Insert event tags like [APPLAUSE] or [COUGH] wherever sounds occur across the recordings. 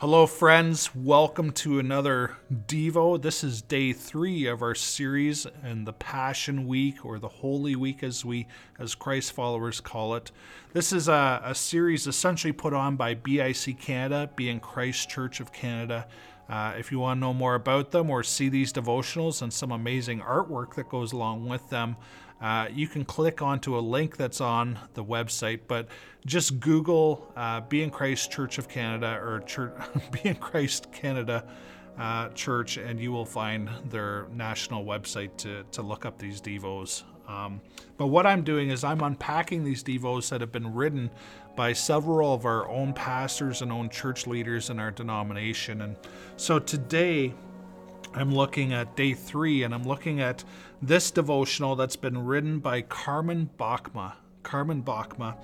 Hello, friends. Welcome to another Devo. This is day three of our series in the Passion Week or the Holy Week, as we, as Christ followers call it. This is a, a series essentially put on by BIC Canada, Be in Christ Church of Canada. Uh, if you want to know more about them or see these devotionals and some amazing artwork that goes along with them, uh, you can click onto a link that's on the website, but just Google uh, in Christ Church of Canada or Church, [LAUGHS] in Christ Canada uh, Church, and you will find their national website to, to look up these Devos. Um, but what I'm doing is I'm unpacking these Devos that have been written by several of our own pastors and own church leaders in our denomination. And so today, I'm looking at day three, and I'm looking at this devotional that's been written by Carmen Bachma. Carmen Bachma,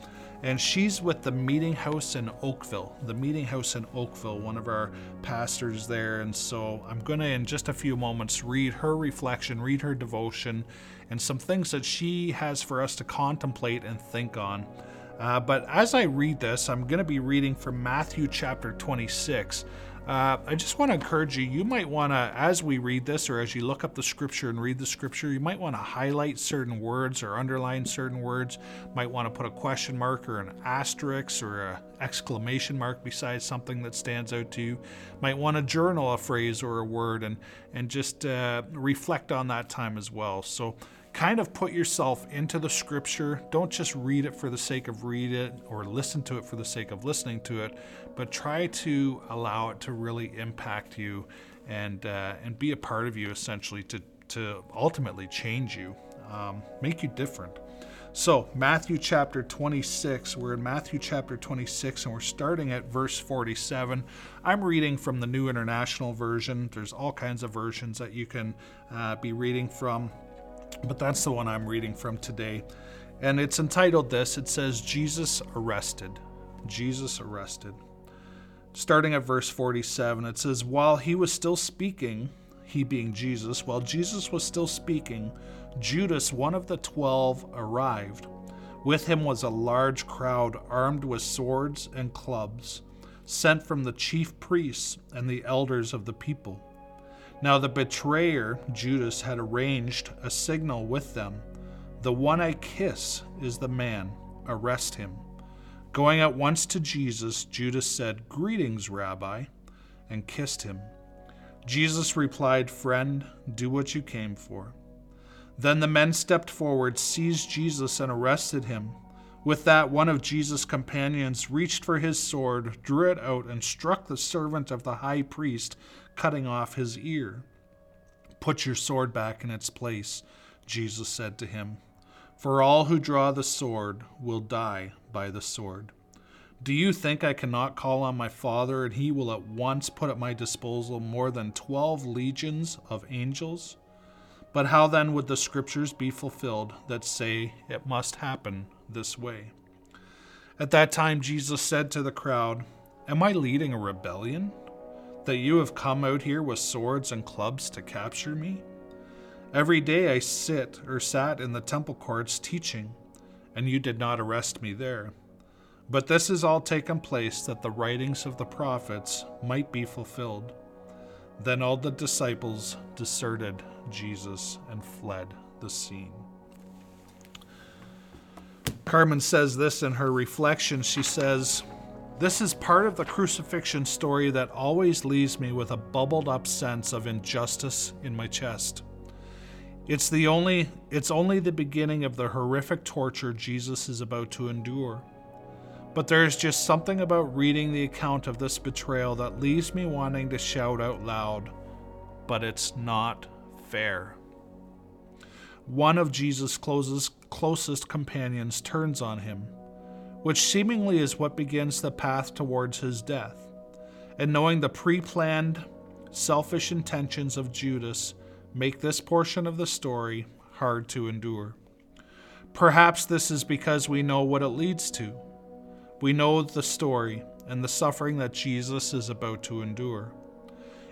and she's with the Meeting House in Oakville. The Meeting House in Oakville, one of our pastors there. And so I'm going to, in just a few moments, read her reflection, read her devotion, and some things that she has for us to contemplate and think on. Uh, but as I read this, I'm going to be reading from Matthew chapter 26. Uh, I just want to encourage you, you might want to, as we read this or as you look up the scripture and read the scripture, you might want to highlight certain words or underline certain words. Might want to put a question mark or an asterisk or an exclamation mark beside something that stands out to you. Might want to journal a phrase or a word and, and just uh, reflect on that time as well. So, kind of put yourself into the scripture. Don't just read it for the sake of read it or listen to it for the sake of listening to it, but try to allow it to really impact you and uh, and be a part of you essentially to to ultimately change you, um, make you different. So, Matthew chapter 26, we're in Matthew chapter 26 and we're starting at verse 47. I'm reading from the New International Version. There's all kinds of versions that you can uh, be reading from but that's the one I'm reading from today. And it's entitled this it says, Jesus arrested. Jesus arrested. Starting at verse 47, it says, While he was still speaking, he being Jesus, while Jesus was still speaking, Judas, one of the twelve, arrived. With him was a large crowd armed with swords and clubs, sent from the chief priests and the elders of the people. Now the betrayer, Judas, had arranged a signal with them. The one I kiss is the man. Arrest him. Going at once to Jesus, Judas said, Greetings, Rabbi, and kissed him. Jesus replied, Friend, do what you came for. Then the men stepped forward, seized Jesus, and arrested him. With that, one of Jesus' companions reached for his sword, drew it out, and struck the servant of the high priest, cutting off his ear. Put your sword back in its place, Jesus said to him, for all who draw the sword will die by the sword. Do you think I cannot call on my Father, and he will at once put at my disposal more than twelve legions of angels? But how then would the scriptures be fulfilled that say it must happen this way? At that time, Jesus said to the crowd, Am I leading a rebellion? That you have come out here with swords and clubs to capture me? Every day I sit or sat in the temple courts teaching, and you did not arrest me there. But this has all taken place that the writings of the prophets might be fulfilled. Then all the disciples deserted Jesus and fled the scene. Carmen says this in her reflection. She says, This is part of the crucifixion story that always leaves me with a bubbled up sense of injustice in my chest. It's the only it's only the beginning of the horrific torture Jesus is about to endure. But there's just something about reading the account of this betrayal that leaves me wanting to shout out loud, but it's not fair. One of Jesus' closest, closest companions turns on him, which seemingly is what begins the path towards his death. And knowing the pre planned, selfish intentions of Judas make this portion of the story hard to endure. Perhaps this is because we know what it leads to. We know the story and the suffering that Jesus is about to endure.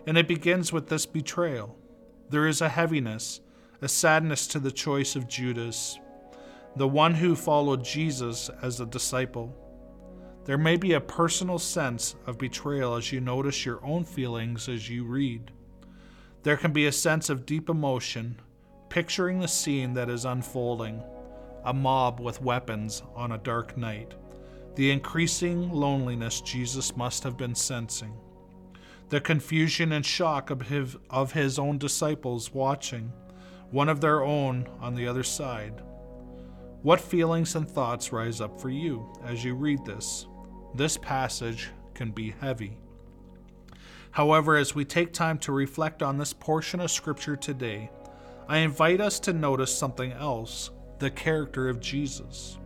And it begins with this betrayal. There is a heaviness, a sadness to the choice of Judas, the one who followed Jesus as a disciple. There may be a personal sense of betrayal as you notice your own feelings as you read. There can be a sense of deep emotion, picturing the scene that is unfolding a mob with weapons on a dark night, the increasing loneliness Jesus must have been sensing, the confusion and shock of his, of his own disciples watching, one of their own on the other side. What feelings and thoughts rise up for you as you read this? This passage can be heavy. However, as we take time to reflect on this portion of Scripture today, I invite us to notice something else the character of Jesus.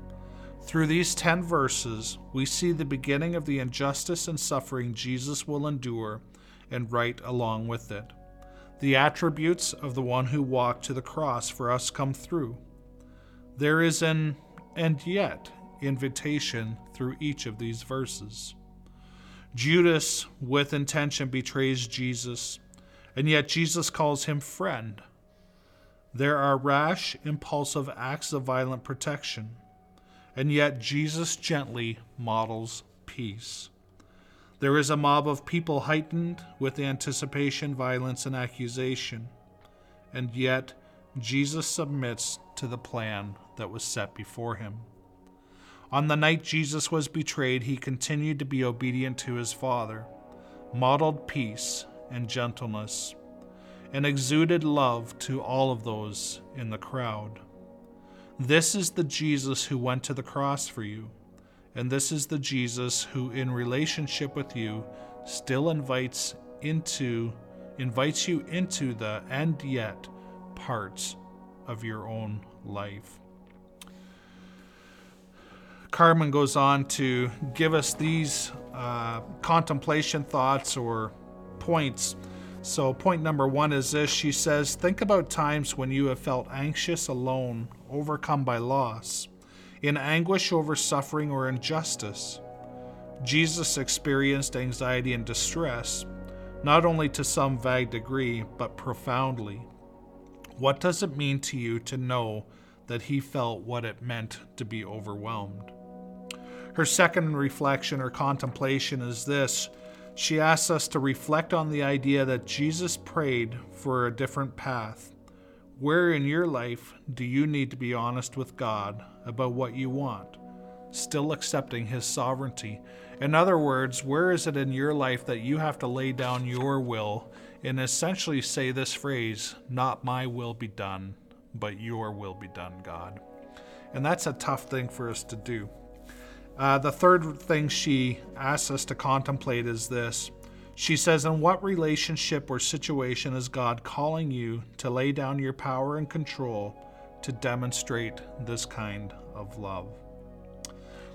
Through these 10 verses, we see the beginning of the injustice and suffering Jesus will endure and right along with it. The attributes of the one who walked to the cross for us come through. There is an and yet invitation through each of these verses. Judas, with intention, betrays Jesus, and yet Jesus calls him friend. There are rash, impulsive acts of violent protection, and yet Jesus gently models peace. There is a mob of people heightened with anticipation, violence, and accusation, and yet Jesus submits to the plan that was set before him. On the night Jesus was betrayed, he continued to be obedient to his Father, modeled peace and gentleness, and exuded love to all of those in the crowd. This is the Jesus who went to the cross for you, and this is the Jesus who, in relationship with you, still invites into invites you into the and yet parts of your own life. Carmen goes on to give us these uh, contemplation thoughts or points. So, point number one is this she says, Think about times when you have felt anxious, alone, overcome by loss, in anguish over suffering or injustice. Jesus experienced anxiety and distress, not only to some vague degree, but profoundly. What does it mean to you to know that he felt what it meant to be overwhelmed? Her second reflection or contemplation is this she asks us to reflect on the idea that Jesus prayed for a different path. Where in your life do you need to be honest with God about what you want, still accepting His sovereignty? In other words, where is it in your life that you have to lay down your will and essentially say this phrase, Not my will be done, but your will be done, God? And that's a tough thing for us to do. Uh, the third thing she asks us to contemplate is this. She says, In what relationship or situation is God calling you to lay down your power and control to demonstrate this kind of love?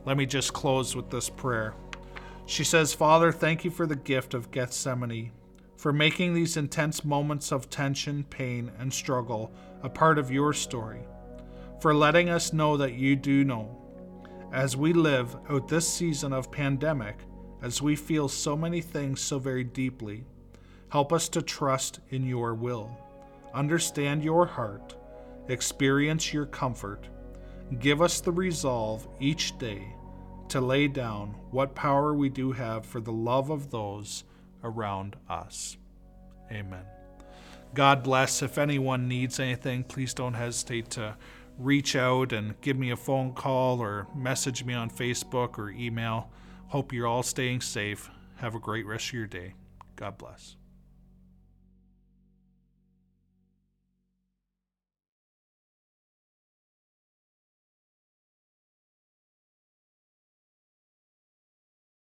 Let me just close with this prayer. She says, Father, thank you for the gift of Gethsemane, for making these intense moments of tension, pain, and struggle a part of your story, for letting us know that you do know as we live out this season of pandemic, as we feel so many things so very deeply, help us to trust in your will, understand your heart, experience your comfort. Give us the resolve each day to lay down what power we do have for the love of those around us. Amen. God bless. If anyone needs anything, please don't hesitate to reach out and give me a phone call or message me on Facebook or email. Hope you're all staying safe. Have a great rest of your day. God bless.